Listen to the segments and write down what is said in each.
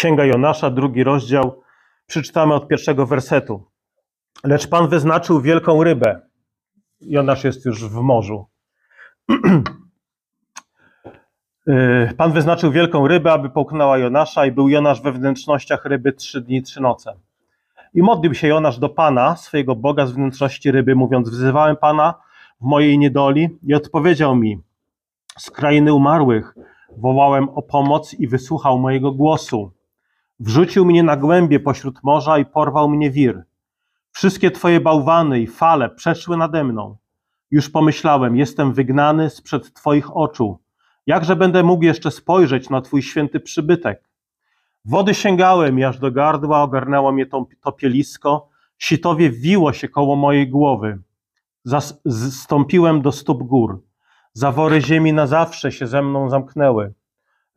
Księga Jonasza, drugi rozdział. Przeczytamy od pierwszego wersetu. Lecz Pan wyznaczył wielką rybę. Jonasz jest już w morzu. Y, Pan wyznaczył wielką rybę, aby połknęła Jonasza i był Jonasz we wnętrznościach ryby trzy dni, trzy noce. I modlił się Jonasz do Pana, swojego Boga z wnętrzności ryby, mówiąc, wzywałem Pana w mojej niedoli i odpowiedział mi, z krainy umarłych wołałem o pomoc i wysłuchał mojego głosu. Wrzucił mnie na głębie pośród morza i porwał mnie wir. Wszystkie Twoje bałwany i fale przeszły nade mną. Już pomyślałem, jestem wygnany sprzed Twoich oczu. Jakże będę mógł jeszcze spojrzeć na Twój święty przybytek? Wody sięgały mi aż do gardła, ogarnęło mnie to topielisko, sitowie wiło się koło mojej głowy. Zas- Zstąpiłem do stóp gór. Zawory ziemi na zawsze się ze mną zamknęły.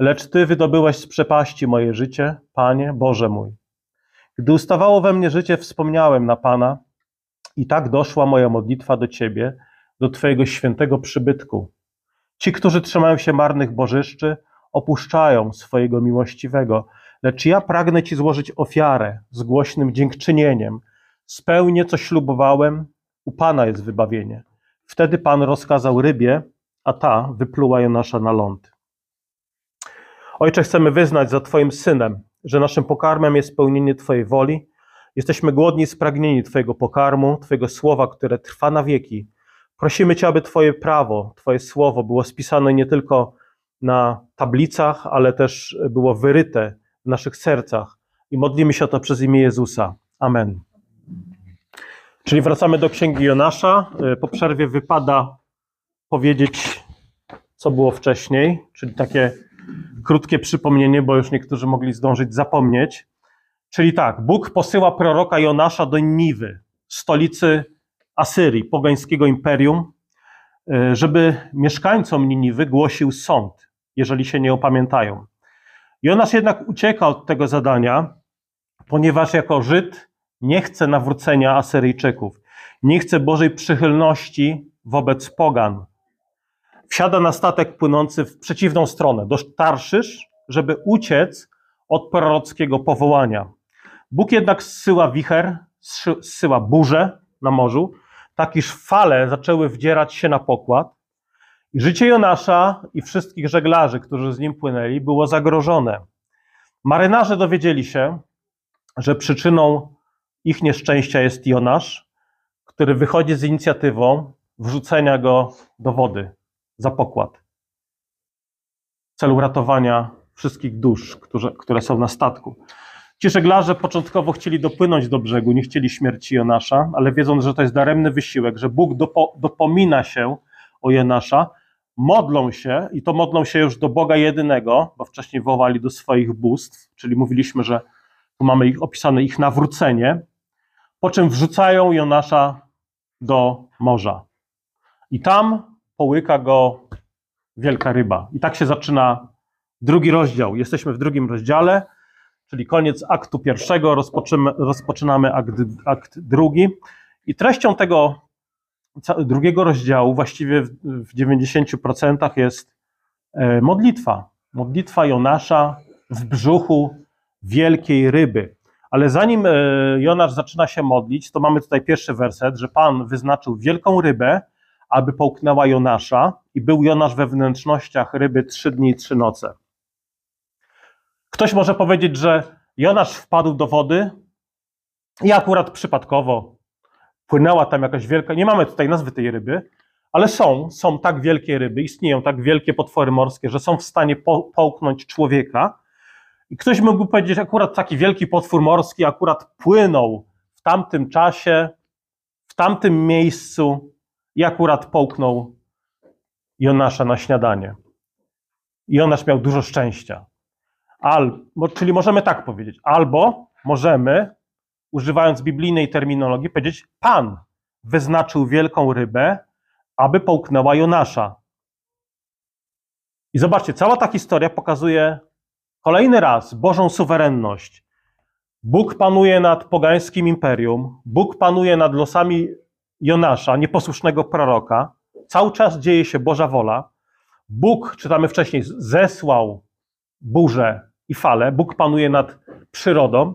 Lecz Ty wydobyłeś z przepaści moje życie, Panie, Boże mój. Gdy ustawało we mnie życie, wspomniałem na Pana i tak doszła moja modlitwa do Ciebie, do Twojego świętego przybytku. Ci, którzy trzymają się marnych bożyszczy, opuszczają swojego miłościwego, lecz ja pragnę Ci złożyć ofiarę z głośnym dziękczynieniem. Spełnię, co ślubowałem, u Pana jest wybawienie. Wtedy Pan rozkazał rybie, a ta wypluła Jonasza na ląd. Ojcze, chcemy wyznać za Twoim synem, że naszym pokarmem jest spełnienie Twojej woli. Jesteśmy głodni, spragnieni Twojego pokarmu, Twojego słowa, które trwa na wieki. Prosimy Cię, aby Twoje prawo, Twoje słowo było spisane nie tylko na tablicach, ale też było wyryte w naszych sercach. I modlimy się o to przez imię Jezusa. Amen. Czyli wracamy do księgi Jonasza. Po przerwie wypada powiedzieć, co było wcześniej, czyli takie krótkie przypomnienie, bo już niektórzy mogli zdążyć zapomnieć. Czyli tak, Bóg posyła proroka Jonasza do Niwy, stolicy Asyrii, pogańskiego imperium, żeby mieszkańcom Niniwy głosił sąd, jeżeli się nie opamiętają. Jonasz jednak ucieka od tego zadania, ponieważ jako Żyd nie chce nawrócenia Asyryjczyków, nie chce Bożej przychylności wobec pogan. Wsiada na statek płynący w przeciwną stronę, do Tarszysz, żeby uciec od prorockiego powołania. Bóg jednak zsyła wicher, zsyła burzę na morzu, tak iż fale zaczęły wdzierać się na pokład i życie Jonasza i wszystkich żeglarzy, którzy z nim płynęli, było zagrożone. Marynarze dowiedzieli się, że przyczyną ich nieszczęścia jest Jonasz, który wychodzi z inicjatywą wrzucenia go do wody za pokład w celu ratowania wszystkich dusz, które, które są na statku. Ci żeglarze początkowo chcieli dopłynąć do brzegu, nie chcieli śmierci Jonasza, ale wiedząc, że to jest daremny wysiłek, że Bóg dopo, dopomina się o Jonasza, modlą się i to modlą się już do Boga jedynego, bo wcześniej wołali do swoich bóstw, czyli mówiliśmy, że tu mamy ich opisane ich nawrócenie, po czym wrzucają Jonasza do morza. I tam połyka go wielka ryba. I tak się zaczyna drugi rozdział. Jesteśmy w drugim rozdziale, czyli koniec aktu pierwszego, rozpoczynamy akt, akt drugi. I treścią tego drugiego rozdziału, właściwie w 90% jest modlitwa. Modlitwa Jonasza w brzuchu wielkiej ryby. Ale zanim Jonasz zaczyna się modlić, to mamy tutaj pierwszy werset, że Pan wyznaczył wielką rybę, aby połknęła Jonasza i był Jonasz we wnętrznościach ryby trzy dni i trzy noce. Ktoś może powiedzieć, że Jonasz wpadł do wody i akurat przypadkowo płynęła tam jakaś wielka, nie mamy tutaj nazwy tej ryby, ale są, są tak wielkie ryby, istnieją tak wielkie potwory morskie, że są w stanie po, połknąć człowieka. I ktoś mógłby powiedzieć, akurat taki wielki potwór morski akurat płynął w tamtym czasie, w tamtym miejscu i akurat połknął Jonasza na śniadanie. Jonasz miał dużo szczęścia. Al, czyli możemy tak powiedzieć, albo możemy, używając biblijnej terminologii, powiedzieć: Pan wyznaczył wielką rybę, aby połknęła Jonasza. I zobaczcie, cała ta historia pokazuje kolejny raz Bożą suwerenność. Bóg panuje nad pogańskim imperium, Bóg panuje nad losami Jonasza, nieposłusznego proroka. Cały czas dzieje się Boża wola. Bóg, czytamy wcześniej, zesłał burzę i fale. Bóg panuje nad przyrodą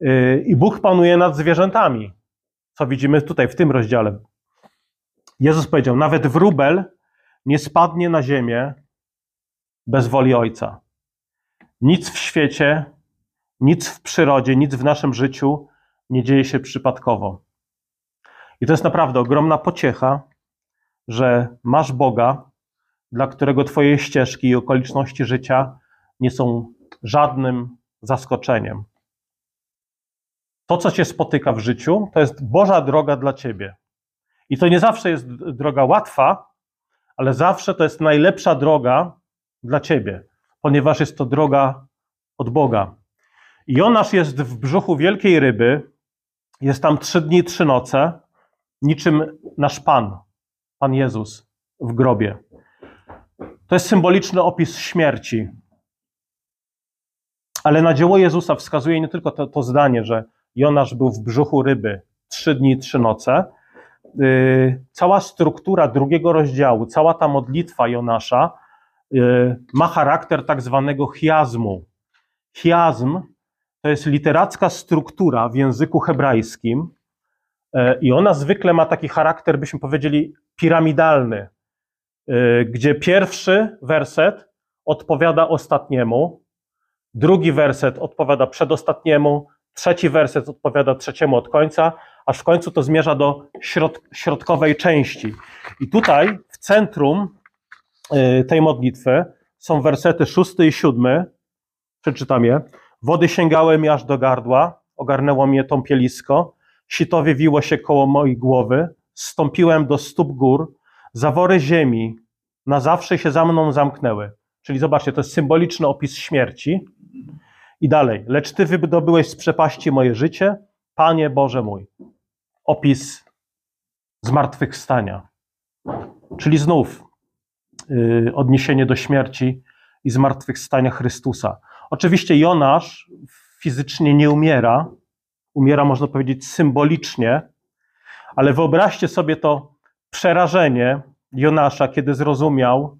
yy, i Bóg panuje nad zwierzętami, co widzimy tutaj w tym rozdziale. Jezus powiedział: Nawet wróbel nie spadnie na ziemię bez woli Ojca. Nic w świecie, nic w przyrodzie, nic w naszym życiu nie dzieje się przypadkowo. I to jest naprawdę ogromna pociecha, że masz Boga, dla którego Twoje ścieżki i okoliczności życia nie są żadnym zaskoczeniem. To, co Cię spotyka w życiu, to jest Boża droga dla Ciebie. I to nie zawsze jest droga łatwa, ale zawsze to jest najlepsza droga dla Ciebie, ponieważ jest to droga od Boga. Jonasz jest w brzuchu wielkiej ryby, jest tam trzy dni, trzy noce, niczym nasz Pan, Pan Jezus w grobie. To jest symboliczny opis śmierci. Ale na dzieło Jezusa wskazuje nie tylko to, to zdanie, że Jonasz był w brzuchu ryby trzy dni, trzy noce. Yy, cała struktura drugiego rozdziału, cała ta modlitwa Jonasza yy, ma charakter tak zwanego chiazmu. Chiazm to jest literacka struktura w języku hebrajskim i ona zwykle ma taki charakter, byśmy powiedzieli, piramidalny, yy, gdzie pierwszy werset odpowiada ostatniemu, drugi werset odpowiada przedostatniemu, trzeci werset odpowiada trzeciemu od końca, aż w końcu to zmierza do środ środkowej części. I tutaj w centrum yy, tej modlitwy są wersety szósty i siódmy, przeczytam je. Wody sięgały mi aż do gardła, ogarnęło mnie tąpielisko, sitowie wiło się koło mojej głowy, stąpiłem do stóp gór, zawory ziemi na zawsze się za mną zamknęły. Czyli zobaczcie, to jest symboliczny opis śmierci. I dalej, lecz Ty wydobyłeś z przepaści moje życie, Panie Boże mój. Opis zmartwychwstania. Czyli znów yy, odniesienie do śmierci i zmartwychwstania Chrystusa. Oczywiście Jonasz fizycznie nie umiera, umiera można powiedzieć symbolicznie, ale wyobraźcie sobie to przerażenie Jonasza, kiedy zrozumiał,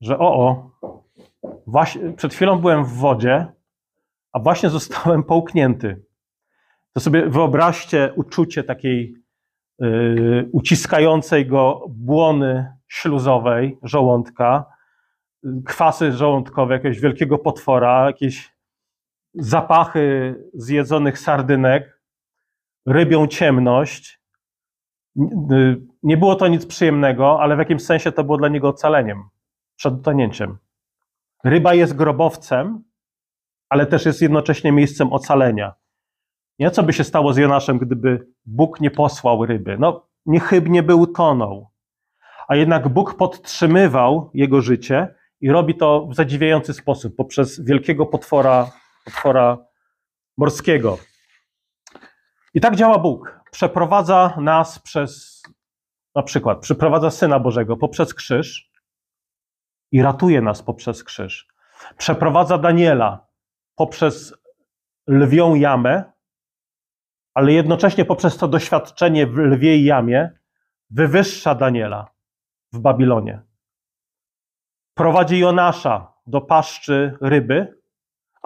że o, o właśnie, przed chwilą byłem w wodzie, a właśnie zostałem połknięty. To sobie wyobraźcie uczucie takiej yy, uciskającej go błony śluzowej żołądka, kwasy żołądkowe jakiegoś wielkiego potwora, jakieś zapachy zjedzonych sardynek, rybią ciemność. Nie było to nic przyjemnego, ale w jakimś sensie to było dla niego ocaleniem przed utonięciem. Ryba jest grobowcem, ale też jest jednocześnie miejscem ocalenia. Nie co by się stało z Jonaszem, gdyby Bóg nie posłał ryby? No, niechybnie by utonął. A jednak Bóg podtrzymywał jego życie i robi to w zadziwiający sposób, poprzez wielkiego potwora, potwora morskiego. I tak działa Bóg. Przeprowadza nas przez, na przykład, przeprowadza Syna Bożego poprzez krzyż i ratuje nas poprzez krzyż. Przeprowadza Daniela poprzez lwią jamę, ale jednocześnie poprzez to doświadczenie w lwiej jamie wywyższa Daniela w Babilonie. Prowadzi Jonasza do paszczy ryby,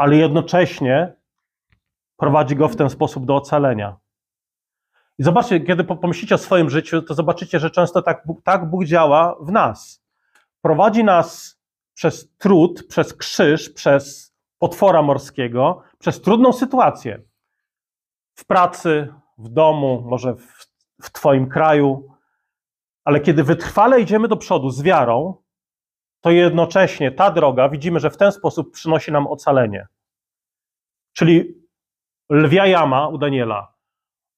ale jednocześnie prowadzi go w ten sposób do ocalenia. I zobaczcie, kiedy pomyślicie o swoim życiu, to zobaczycie, że często tak, tak Bóg działa w nas. Prowadzi nas przez trud, przez krzyż, przez potwora morskiego, przez trudną sytuację. W pracy, w domu, może w, w Twoim kraju. Ale kiedy wytrwale idziemy do przodu z wiarą, to jednocześnie ta droga, widzimy, że w ten sposób przynosi nam ocalenie. Czyli lwia jama u Daniela,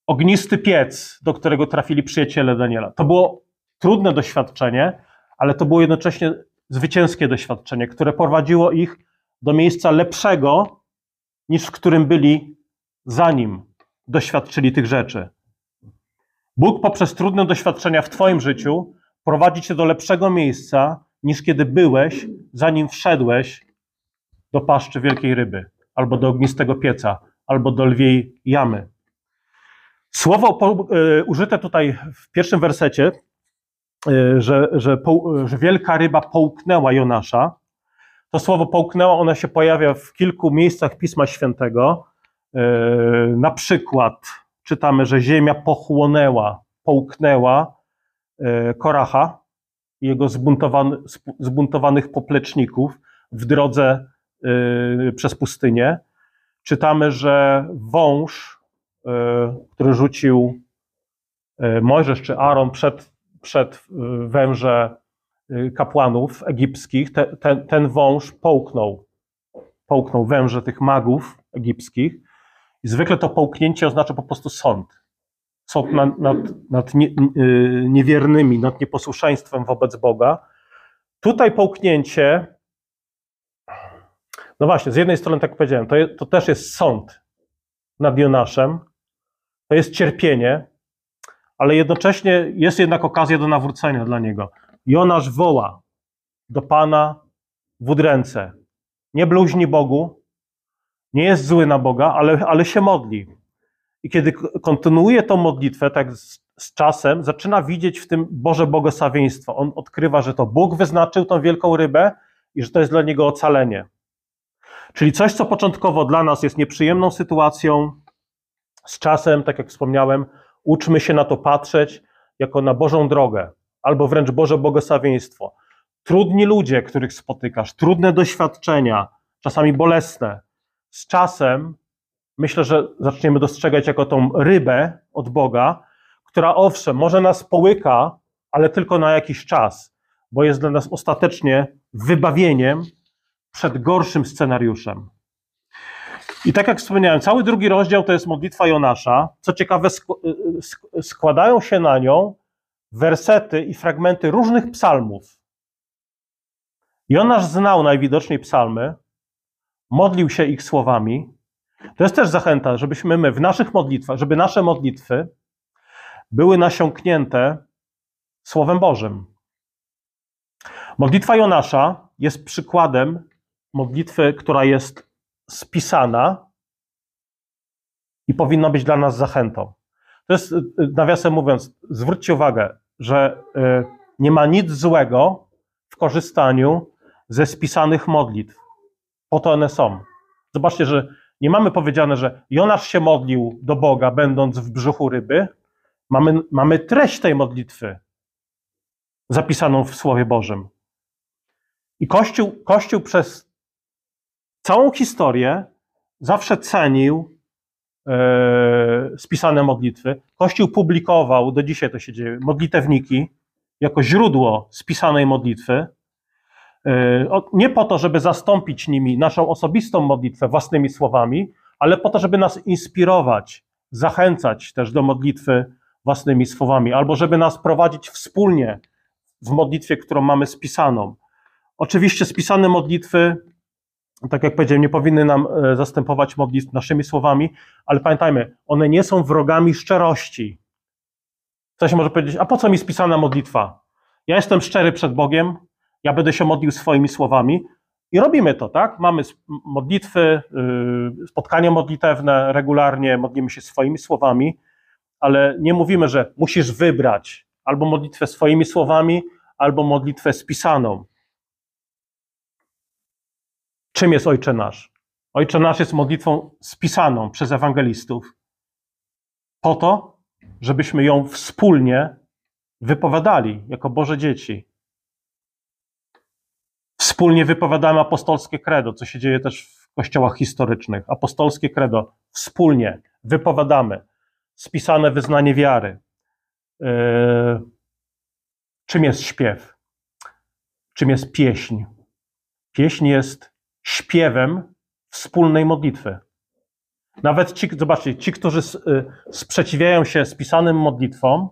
ognisty piec, do którego trafili przyjaciele Daniela. To było trudne doświadczenie, ale to było jednocześnie zwycięskie doświadczenie, które prowadziło ich do miejsca lepszego, niż w którym byli zanim doświadczyli tych rzeczy. Bóg poprzez trudne doświadczenia w Twoim życiu prowadzi Cię do lepszego miejsca, niż kiedy byłeś, zanim wszedłeś do paszczy wielkiej ryby, albo do ognistego pieca, albo do lwiej jamy. Słowo po, y, użyte tutaj w pierwszym wersecie, y, że, że, po, że wielka ryba połknęła Jonasza, To słowo połknęła, ona się pojawia w kilku miejscach Pisma Świętego. E, na przykład czytamy, że ziemia pochłonęła, połknęła Koracha i jego zbuntowany, zbuntowanych popleczników w drodze e, przez pustynię. Czytamy, że wąż, który rzucił Mojżesz czy Aaron przed, przed węże kapłanów egipskich, te, ten, ten wąż połknął, połknął węże tych magów egipskich i zwykle to połknięcie oznacza po prostu sąd. Sąd nad, nad, nad nie, y, niewiernymi, nad nieposłuszeństwem wobec Boga. Tutaj połknięcie, no właśnie, z jednej strony, tak jak powiedziałem, to, to też jest sąd nad Jonaszem, to jest cierpienie, ale jednocześnie jest jednak okazja do nawrócenia dla niego. Jonasz woła do Pana w udręce. Nie bluźni Bogu, nie jest zły na Boga, ale, ale się modli. I kiedy kontynuuje tą modlitwę, tak z, z, czasem, zaczyna widzieć w tym Boże błogosławieństwo. On odkrywa, że to Bóg wyznaczył tą wielką rybę i że to jest dla niego ocalenie. Czyli coś, co początkowo dla nas jest nieprzyjemną sytuacją, z czasem, tak jak wspomniałem, uczmy się na to patrzeć jako na Bożą drogę, albo wręcz Boże błogosławieństwo. Trudni ludzie, których spotykasz, trudne doświadczenia, czasami bolesne, z czasem myślę, że zaczniemy dostrzegać jako tą rybę od Boga, która owszem, może nas połyka, ale tylko na jakiś czas, bo jest dla nas ostatecznie wybawieniem przed gorszym scenariuszem. I tak jak wspomniałem, cały drugi rozdział to jest modlitwa Jonasza. Co ciekawe, y, y, składają się na nią wersety i fragmenty różnych psalmów. Jonasz znał najwidoczniej psalmy, modlił się ich słowami. To jest też zachęta, żebyśmy my w naszych modlitwach, żeby nasze modlitwy były nasiąknięte Słowem Bożym. Modlitwa Jonasza jest przykładem modlitwy, która jest spisana i powinna być dla nas zachętą. To jest, nawiasem mówiąc, zwróćcie uwagę, że y, nie ma nic złego w korzystaniu ze spisanych modlitw. Po to one są. Zobaczcie, że nie mamy powiedziane, że Jonasz się modlił do Boga, będąc w brzuchu ryby. Mamy, mamy treść tej modlitwy zapisaną w Słowie Bożym. I Kościół, Kościół przez całą historię zawsze cenił e, spisane modlitwy. Kościół publikował, do dzisiaj to się dzieje, modlitewniki jako źródło spisanej modlitwy. E, nie po to, żeby zastąpić nimi naszą osobistą modlitwę własnymi słowami, ale po to, żeby nas inspirować, zachęcać też do modlitwy własnymi słowami, albo żeby nas prowadzić wspólnie w modlitwie, którą mamy spisaną. Oczywiście spisane modlitwy, tak jak powiedziałem, nie powinny nam e, zastępować modlitw naszymi słowami, ale pamiętajmy, one nie są wrogami szczerości. Ktoś może powiedzieć, a po co mi spisana modlitwa? Ja jestem szczery przed Bogiem, ja będę się modlił swoimi słowami. I robimy to, tak? Mamy modlitwy, y, spotkania modlitewne regularnie, modlimy się swoimi słowami, ale nie mówimy, że musisz wybrać albo modlitwę swoimi słowami, albo modlitwę spisaną. Czym jest Ojcze Nasz? Ojcze Nasz jest modlitwą spisaną przez ewangelistów, po to, żebyśmy ją wspólnie wypowiadali jako Boże dzieci. Wspólnie wypowiadamy apostolskie credo, co się dzieje też w kościołach historycznych. Apostolskie credo wspólnie wypowiadamy. Spisane wyznanie wiary. Yy, czym jest śpiew? Czym jest pieśń? Pieśń jest śpiewem wspólnej modlitwy. Nawet ci, zobaczcie, ci, którzy y, sprzeciwiają się spisanym modlitwom,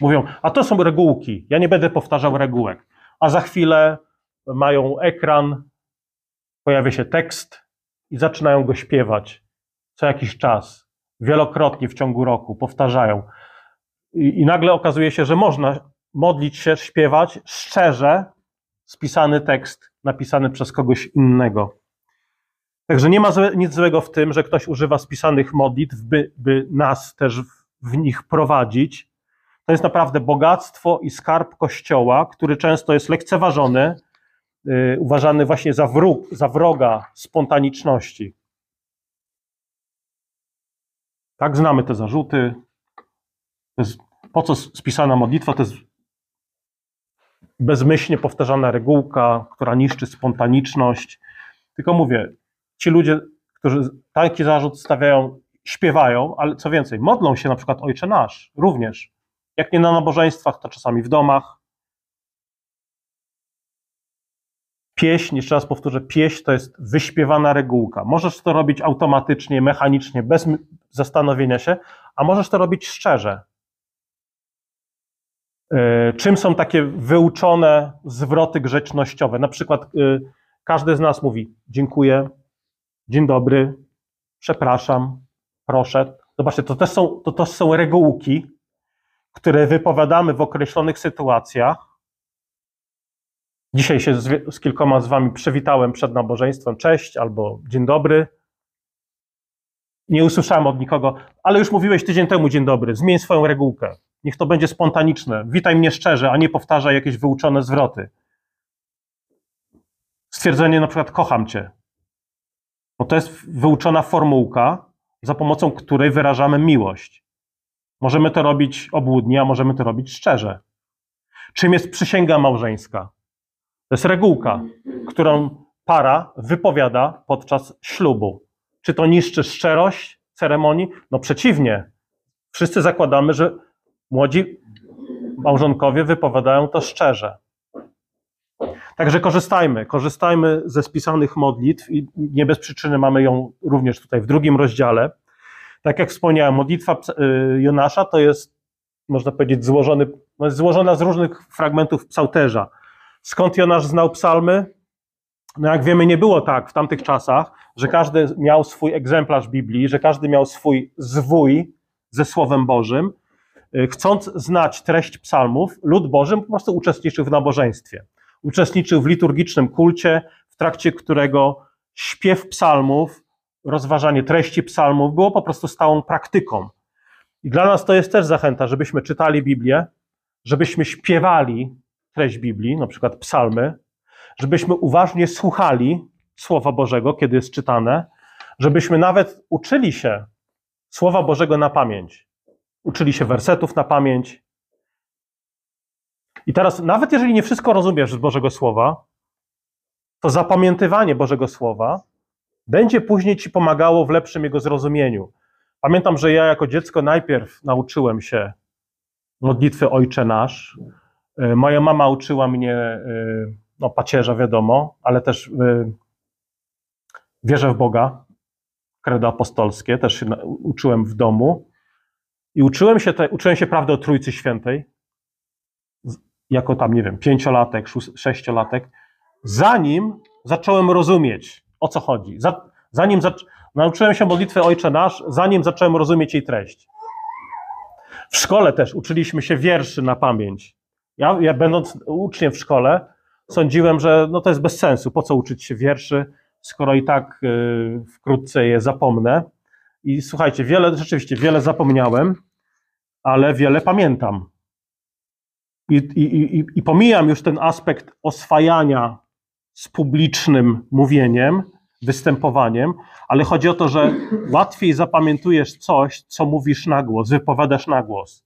mówią, a to są regułki, ja nie będę powtarzał regułek. A za chwilę mają ekran, pojawia się tekst i zaczynają go śpiewać co jakiś czas, wielokrotnie w ciągu roku, powtarzają. I, i nagle okazuje się, że można modlić się, śpiewać szczerze spisany tekst napisany przez kogoś innego. Także nie ma złe, nic złego w tym, że ktoś używa spisanych modlitw, by, by nas też w, w nich prowadzić. To jest naprawdę bogactwo i skarb Kościoła, który często jest lekceważony, uważany właśnie za, wróg, za wroga spontaniczności. Tak, znamy te zarzuty. Po co spisana modlitwa? To jest bezmyślnie powtarzana regułka, która niszczy spontaniczność. Tylko mówię, ci ludzie, którzy taki zarzut stawiają, śpiewają, ale co więcej, modlą się na przykład Ojcze Nasz również. Jak nie na nabożeństwach, to czasami w domach. Pieśń, jeszcze raz powtórzę, pieśń to jest wyśpiewana regułka. Możesz to robić automatycznie, mechanicznie, bez zastanowienia się, a możesz to robić szczerze. E, czym są takie wyuczone zwroty grzecznościowe? Na przykład e, każdy z nas mówi dziękuję, dzień dobry, przepraszam, proszę. Zobaczcie, to też są, to są regułki, które wypowiadamy w określonych sytuacjach. Dzisiaj się z, z kilkoma z wami przywitałem przed nabożeństwem. Cześć albo dzień dobry. Nie usłyszałem od nikogo, ale już mówiłeś tydzień temu dzień dobry. Zmień swoją regułkę. Niech to będzie spontaniczne. Witaj mnie szczerze, a nie powtarzaj jakieś wyuczone zwroty. Stwierdzenie na przykład kocham cię. No to jest wyuczona formułka, za pomocą której wyrażamy miłość. Możemy to robić obłudnie, a możemy to robić szczerze. Czym jest przysięga małżeńska? To jest regułka, którą para wypowiada podczas ślubu. Czy to niszczy szczerość ceremonii? No przeciwnie. Wszyscy zakładamy, że młodzi małżonkowie wypowiadają to szczerze. Także korzystajmy, korzystajmy ze spisanych modlitw i nie bez przyczyny mamy ją również tutaj w drugim rozdziale. Tak jak wspomniałem, modlitwa y, Jonasza to jest, można powiedzieć, złożony, no złożona z różnych fragmentów psałterza. Skąd Jonasz znał psalmy? No jak wiemy, nie było tak w tamtych czasach, że każdy miał swój egzemplarz Biblii, że każdy miał swój zwój ze Słowem Bożym. Y, chcąc znać treść psalmów, lud Boży po prostu uczestniczył w nabożeństwie. Uczestniczył w liturgicznym kulcie, w trakcie którego śpiew psalmów, rozważanie treści psalmów było po prostu stałą praktyką. I dla nas to jest też zachęta, żebyśmy czytali Biblię, żebyśmy śpiewali treść Biblii, na przykład psalmy, żebyśmy uważnie słuchali Słowa Bożego, kiedy jest czytane, żebyśmy nawet uczyli się Słowa Bożego na pamięć. Uczyli się wersetów na pamięć, i teraz, nawet jeżeli nie wszystko rozumiesz z Bożego Słowa, to zapamiętywanie Bożego Słowa będzie później ci pomagało w lepszym jego zrozumieniu. Pamiętam, że ja jako dziecko najpierw nauczyłem się modlitwy Ojcze Nasz. E, moja mama uczyła mnie, e, no pacierza wiadomo, ale też e, wierzę w Boga, kredo apostolskie, też się uczyłem w domu. I uczyłem się, te, uczyłem się prawdy o Trójcy Świętej, jako tam, nie wiem, pięciolatek, sześciolatek, zanim zacząłem rozumieć, o co chodzi. Zanim zac nauczyłem się modlitwy Ojcze Nasz, zanim zacząłem rozumieć jej treść. W szkole też uczyliśmy się wierszy na pamięć. Ja, ja będąc uczniem w szkole, sądziłem, że no to jest bez sensu. Po co uczyć się wierszy, skoro i tak y, wkrótce je zapomnę. I słuchajcie, wiele, rzeczywiście wiele zapomniałem, ale wiele pamiętam. I, i, i, I pomijam już ten aspekt oswajania z publicznym mówieniem, występowaniem, ale chodzi o to, że łatwiej zapamiętujesz coś, co mówisz na głos, wypowiadasz na głos.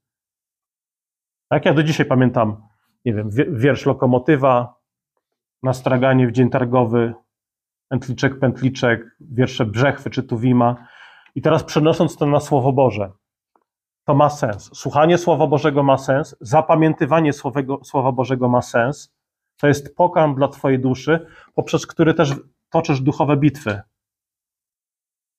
Tak ja do dzisiaj pamiętam, nie wiem, wiersz Lokomotywa, Nastraganie w dzień targowy, Pętliczek, Pętliczek, wiersze Brzechwy czy Tuwima. I teraz przenosząc to na Słowo Boże, to ma sens. Słuchanie Słowa Bożego ma sens, zapamiętywanie Słowego, Słowa Bożego ma sens. To jest pokarm dla Twojej duszy, poprzez który też toczysz duchowe bitwy.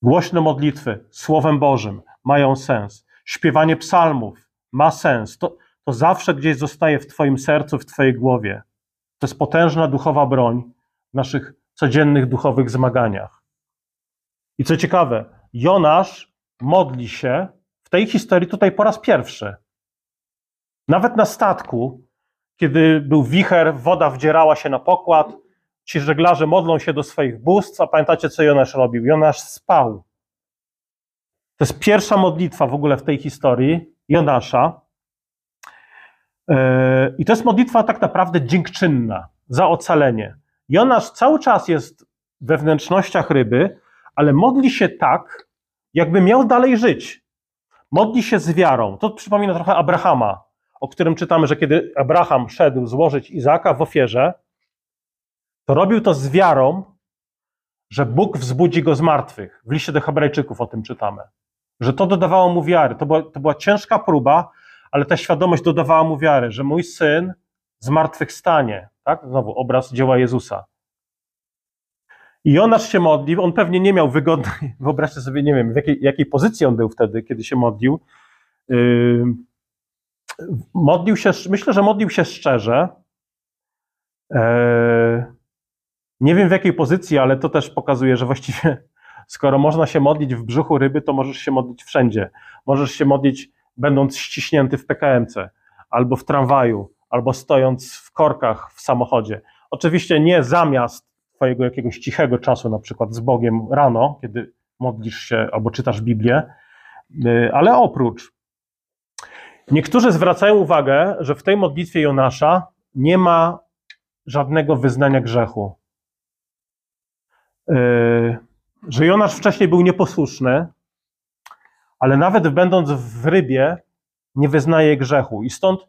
Głośne modlitwy Słowem Bożym mają sens. Śpiewanie psalmów ma sens. To, to zawsze gdzieś zostaje w Twoim sercu, w Twojej głowie. To jest potężna duchowa broń w naszych codziennych duchowych zmaganiach. I co ciekawe, Jonasz modli się w tej historii tutaj po raz pierwszy. Nawet na statku, kiedy był wicher, woda wdzierała się na pokład, ci żeglarze modlą się do swoich bóstw, a pamiętacie, co Jonasz robił? Jonasz spał. To jest pierwsza modlitwa w ogóle w tej historii Jonasza. I to jest modlitwa tak naprawdę dziękczynna za ocalenie. Jonasz cały czas jest we wnętrznościach ryby, ale modli się tak, jakby miał dalej żyć. Modli się z wiarą. To przypomina trochę Abrahama, o którym czytamy, że kiedy Abraham szedł złożyć Izaka w ofierze, to robił to z wiarą, że Bóg wzbudzi go z martwych. W liście do Hebrajczyków o tym czytamy. Że to dodawało mu wiary. To była, to była ciężka próba, ale ta świadomość dodawała mu wiary, że mój syn z martwych stanie. Tak? Znowu obraz dzieła Jezusa. I Jonasz się modlił, on pewnie nie miał wygodnej, wyobraźcie sobie, nie wiem, w jakiej, jakiej pozycji on był wtedy, kiedy się modlił. Yy, modlił się, myślę, że modlił się szczerze. Yy, nie wiem w jakiej pozycji, ale to też pokazuje, że właściwie skoro można się modlić w brzuchu ryby, to możesz się modlić wszędzie. Możesz się modlić będąc ściśnięty w PKMC, albo w tramwaju, albo stojąc w korkach w samochodzie. Oczywiście nie zamiast Twojego jakiegoś cichego czasu, na przykład z Bogiem rano, kiedy modlisz się albo czytasz Biblię, y, ale oprócz. Niektórzy zwracają uwagę, że w tej modlitwie Jonasza nie ma żadnego wyznania grzechu. Y, że Jonasz wcześniej był nieposłuszny, ale nawet będąc w rybie, nie wyznaje grzechu. I stąd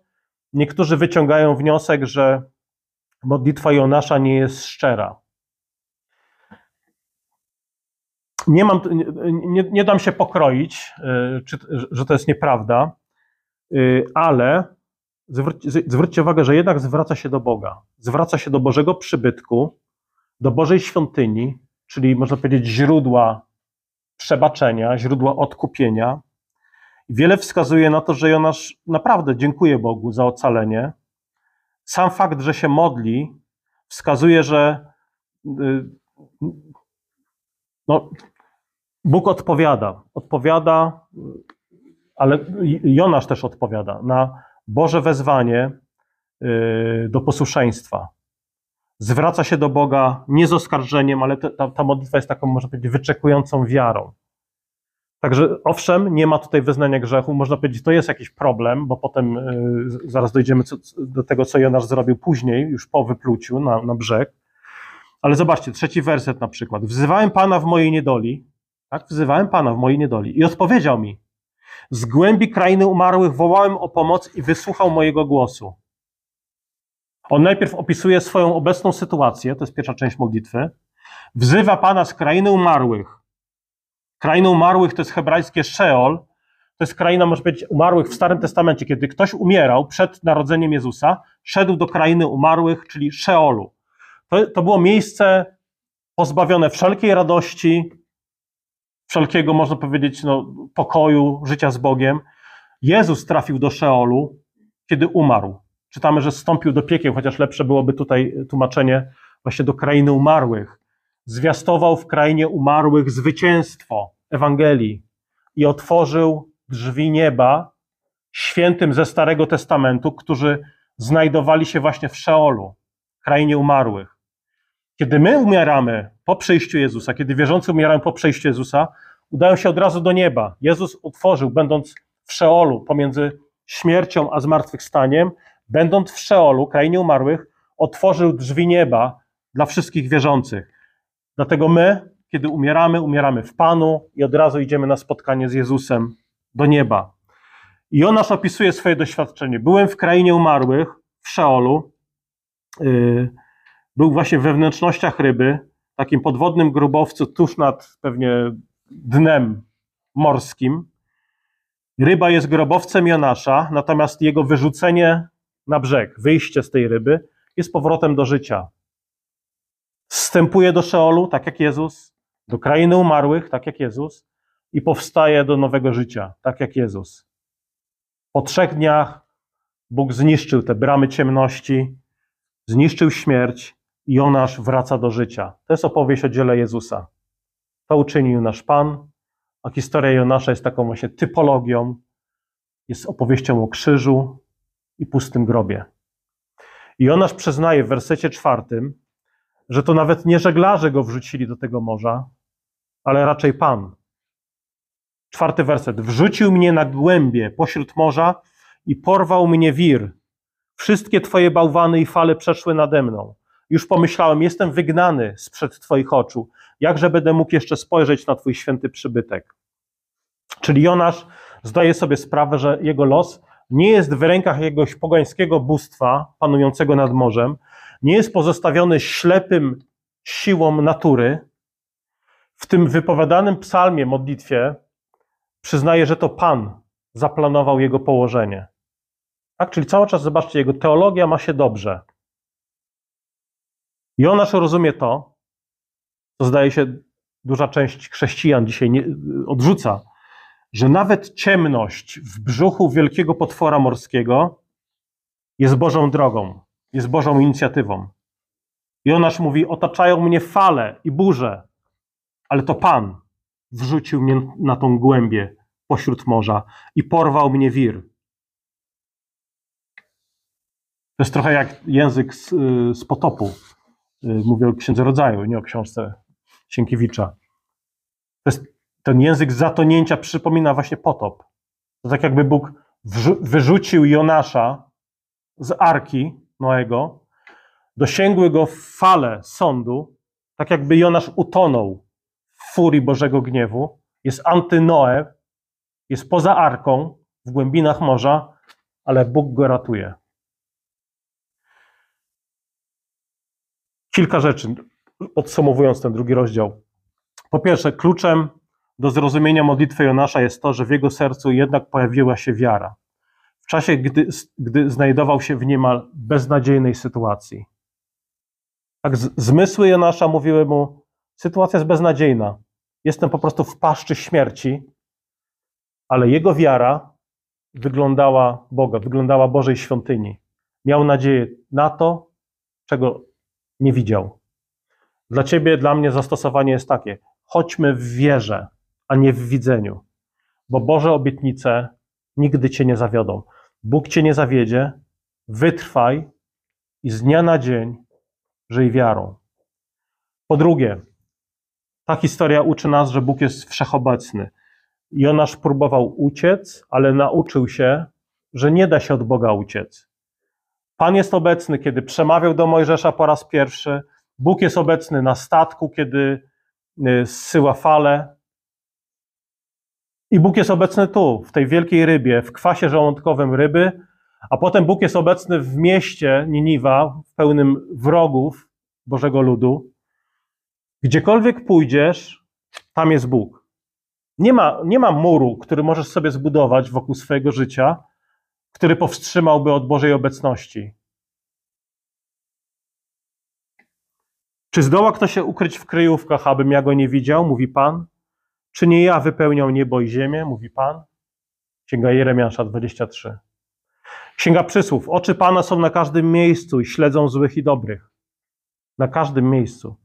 niektórzy wyciągają wniosek, że modlitwa Jonasza nie jest szczera. Nie, mam, nie, nie dam się pokroić, y, czy, że to jest nieprawda, y, ale zwróć, zwróćcie uwagę, że jednak zwraca się do Boga. Zwraca się do Bożego przybytku, do Bożej świątyni, czyli można powiedzieć źródła przebaczenia, źródła odkupienia. Wiele wskazuje na to, że Jonasz naprawdę dziękuję Bogu za ocalenie. Sam fakt, że się modli, wskazuje, że y, no, Bóg odpowiada. Odpowiada, ale Jonasz też odpowiada na Boże wezwanie y, do posłuszeństwa. Zwraca się do Boga nie z oskarżeniem, ale ta, ta modlitwa jest taką, można powiedzieć, wyczekującą wiarą. Także owszem, nie ma tutaj wyznania grzechu, można powiedzieć, to jest jakiś problem, bo potem y, zaraz dojdziemy co, do tego, co Jonasz zrobił później, już po wypluciu na, na brzeg. Ale zobaczcie, trzeci werset na przykład. Wzywałem Pana w mojej niedoli, tak? Wzywałem Pana w mojej niedoli i odpowiedział mi. Z głębi krainy umarłych wołałem o pomoc i wysłuchał mojego głosu. On najpierw opisuje swoją obecną sytuację, to jest pierwsza część modlitwy. Wzywa Pana z krainy umarłych. Kraina umarłych to jest hebrajskie Sheol. To jest kraina, można powiedzieć, umarłych w Starym Testamencie. Kiedy ktoś umierał przed narodzeniem Jezusa, szedł do krainy umarłych, czyli Sheolu. To, to było miejsce pozbawione wszelkiej radości, wszelkiego, można powiedzieć, no, pokoju, życia z Bogiem. Jezus trafił do Szeolu, kiedy umarł. Czytamy, że stąpił do piekieł, chociaż lepsze byłoby tutaj tłumaczenie właśnie do krainy umarłych. Zwiastował w krainie umarłych zwycięstwo Ewangelii i otworzył drzwi nieba świętym ze Starego Testamentu, którzy znajdowali się właśnie w Szeolu, krainie umarłych. Kiedy my umieramy po przyjściu Jezusa, kiedy wierzący umierają po przyjściu Jezusa, udają się od razu do nieba. Jezus utworzył, będąc w Szeolu, pomiędzy śmiercią a zmartwychwstaniem, będąc w Szeolu, krainie umarłych, otworzył drzwi nieba dla wszystkich wierzących. Dlatego my, kiedy umieramy, umieramy w Panu i od razu idziemy na spotkanie z Jezusem do nieba. I Jonasz opisuje swoje doświadczenie. Byłem w krainie umarłych, w Szeolu. Yy, był właśnie we wnętrznościach ryby, takim podwodnym grubowcu tuż nad pewnie dnem morskim. Ryba jest grobowcem Jonasza, natomiast jego wyrzucenie na brzeg, wyjście z tej ryby jest powrotem do życia. Wstępuje do Szeolu, tak jak Jezus, do krainy umarłych, tak jak Jezus, i powstaje do nowego życia, tak jak Jezus. Po trzech dniach Bóg zniszczył te bramy ciemności, zniszczył śmierć i Jonasz wraca do życia. To jest opowieść o dziele Jezusa. To uczynił nasz Pan, a historia Jonasza jest taką właśnie typologią, jest opowieścią o krzyżu i pustym grobie. I Jonasz przyznaje w wersecie czwartym, że to nawet nie żeglarze go wrzucili do tego morza, ale raczej Pan. Czwarty werset. Wrzucił mnie na głębie pośród morza i porwał mnie wir. Wszystkie twoje bałwany i fale przeszły nade mną. Już pomyślałem, jestem wygnany sprzed Twoich oczu. Jakże będę mógł jeszcze spojrzeć na Twój święty przybytek? Czyli Jonasz zdaje sobie sprawę, że jego los nie jest w rękach jakiegoś pogańskiego bóstwa panującego nad morzem, nie jest pozostawiony ślepym siłom natury. W tym wypowiadanym psalmie, modlitwie, przyznaje, że to Pan zaplanował jego położenie. Tak? Czyli cały czas, zobaczcie, jego teologia ma się dobrze. Jonasz rozumie to, co zdaje się duża część chrześcijan dzisiaj nie, odrzuca, że nawet ciemność w brzuchu wielkiego potwora morskiego jest Bożą drogą, jest Bożą inicjatywą. Jonasz mówi: Otaczają mnie fale i burze, ale to Pan wrzucił mnie na tą głębię pośród morza i porwał mnie wir. To jest trochę jak język z, z potopu. Mówię o Księdze Rodzaju, nie o książce Sienkiewicza. To jest, ten język zatonięcia przypomina właśnie potop. To tak jakby Bóg wyrzucił Jonasza z arki Noego, dosięgły go fale sądu, tak jakby Jonasz utonął w furii Bożego gniewu, jest antynoe, jest poza arką, w głębinach morza, ale Bóg go ratuje. Kilka rzeczy, podsumowując ten drugi rozdział. Po pierwsze, kluczem do zrozumienia modlitwy Jonasza jest to, że w jego sercu jednak pojawiła się wiara. W czasie, gdy, gdy znajdował się w niemal beznadziejnej sytuacji. Tak, zmysły Jonasza mówiły mu: Sytuacja jest beznadziejna. Jestem po prostu w paszczy śmierci, ale jego wiara wyglądała Boga, wyglądała Bożej świątyni. Miał nadzieję na to, czego nie widział. Dla ciebie, dla mnie zastosowanie jest takie: chodźmy w wierze, a nie w widzeniu, bo Boże obietnice nigdy cię nie zawiodą. Bóg cię nie zawiedzie, wytrwaj i z dnia na dzień żyj wiarą. Po drugie, ta historia uczy nas, że Bóg jest wszechobecny. Jonasz próbował uciec, ale nauczył się, że nie da się od Boga uciec. Pan jest obecny, kiedy przemawiał do Mojżesza po raz pierwszy. Bóg jest obecny na statku, kiedy y, zsyła fale. I Bóg jest obecny tu, w tej wielkiej rybie, w kwasie żołądkowym ryby, a potem Bóg jest obecny w mieście Niniwa, pełnym wrogów Bożego ludu. Gdziekolwiek pójdziesz, tam jest Bóg. Nie ma, nie ma muru, który możesz sobie zbudować wokół swojego życia, który powstrzymałby od Bożej obecności. Czy zdoła kto się ukryć w kryjówkach, abym ja go nie widział? Mówi Pan. Czy nie ja wypełniał niebo i ziemię? Mówi Pan. Księga Jeremiasza 23. Księga Przysłów. Oczy Pana są na każdym miejscu i śledzą złych i dobrych. Na każdym miejscu.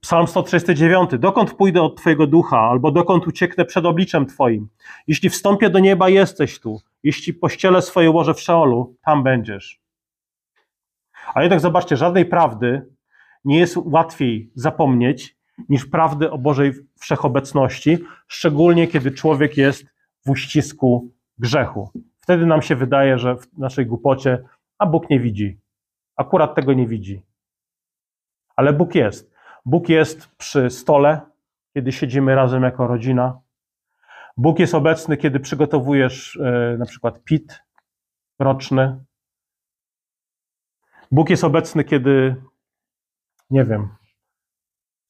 Psalm 139. Dokąd pójdę od Twojego ducha, albo dokąd ucieknę przed obliczem Twoim? Jeśli wstąpię do nieba, jesteś tu. Jeśli pościelę swoje łoże w Szeolu, tam będziesz. A jednak zobaczcie, żadnej prawdy nie jest łatwiej zapomnieć niż prawdy o Bożej wszechobecności, szczególnie kiedy człowiek jest w uścisku grzechu. Wtedy nam się wydaje, że w naszej głupocie, a Bóg nie widzi. Akurat tego nie widzi. Ale Bóg jest. Bóg jest przy stole, kiedy siedzimy razem jako rodzina. Bóg jest obecny, kiedy przygotowujesz e, na przykład pit roczny. Bóg jest obecny, kiedy, nie wiem,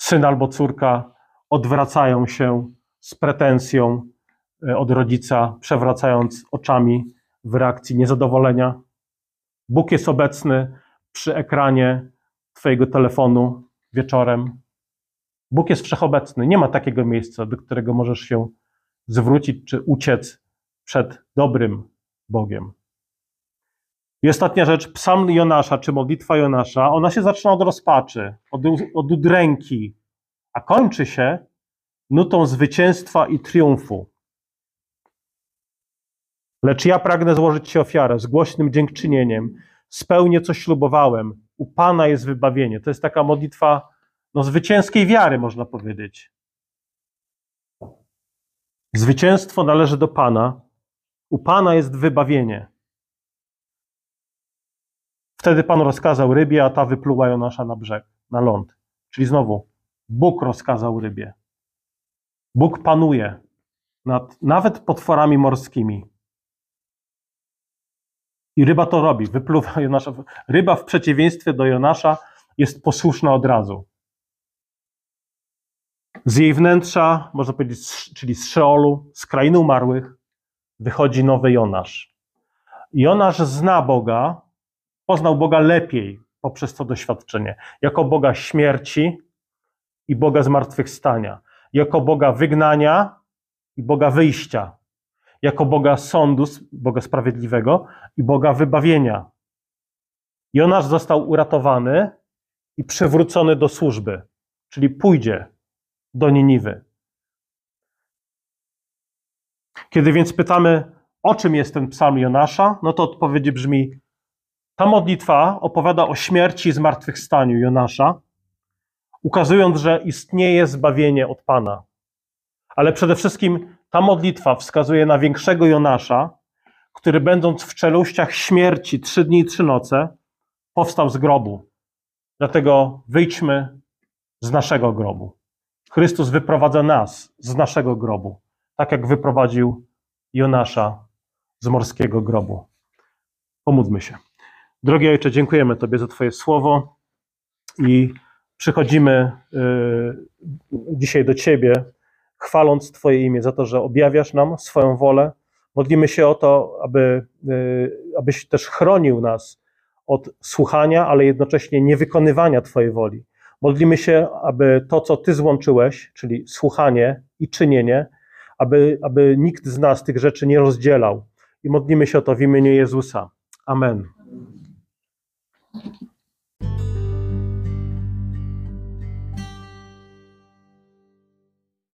syn albo córka odwracają się z pretensją e, od rodzica, przewracając oczami w reakcji niezadowolenia. Bóg jest obecny przy ekranie Twojego telefonu, wieczorem. Bóg jest wszechobecny. Nie ma takiego miejsca, do którego możesz się zwrócić czy uciec przed dobrym Bogiem. I ostatnia rzecz, psalm Jonasza, czy modlitwa Jonasza, ona się zaczyna od rozpaczy, od, od udręki, a kończy się nutą zwycięstwa i triumfu. Lecz ja pragnę złożyć Ci ofiarę z głośnym dziękczynieniem, spełnię, co ślubowałem, u Pana jest wybawienie. To jest taka modlitwa no, zwycięskiej wiary, można powiedzieć. Zwycięstwo należy do Pana. U Pana jest wybawienie. Wtedy Pan rozkazał rybie, a ta wypluła Jonasza na brzeg, na ląd. Czyli znowu, Bóg rozkazał rybie. Bóg panuje nad nawet potworami morskimi. I ryba to robi, wypluwa Jonasza. Ryba w przeciwieństwie do Jonasza jest posłuszna od razu. Z jej wnętrza, można powiedzieć, czyli z Szeolu, z krainy umarłych, wychodzi nowy Jonasz. Jonasz zna Boga, poznał Boga lepiej poprzez to doświadczenie. Jako Boga śmierci i Boga zmartwychwstania. Jako Boga wygnania i Boga wyjścia. Jako Boga sądu, Boga sprawiedliwego i Boga wybawienia. Jonasz został uratowany i przywrócony do służby, czyli pójdzie do Niniwy. Kiedy więc pytamy, o czym jest ten psalm Jonasza, no to odpowiedź brzmi: Ta modlitwa opowiada o śmierci i zmartwychwstaniu Jonasza, ukazując, że istnieje zbawienie od Pana. Ale przede wszystkim ta modlitwa wskazuje na większego Jonasza, który będąc w czeluściach śmierci trzy dni i trzy noce, powstał z grobu. Dlatego wyjdźmy z naszego grobu. Chrystus wyprowadza nas z naszego grobu, tak jak wyprowadził Jonasza z morskiego grobu. Pomódlmy się. Drogi Ojcze, dziękujemy Tobie za Twoje słowo i przychodzimy y, dzisiaj do Ciebie, chwaląc Twoje imię za to, że objawiasz nam swoją wolę. Modlimy się o to, aby, y, abyś też chronił nas od słuchania, ale jednocześnie niewykonywania Twojej woli. Modlimy się, aby to, co Ty złączyłeś, czyli słuchanie i czynienie, aby, aby nikt z nas tych rzeczy nie rozdzielał. I modlimy się o to w imieniu Jezusa. Amen.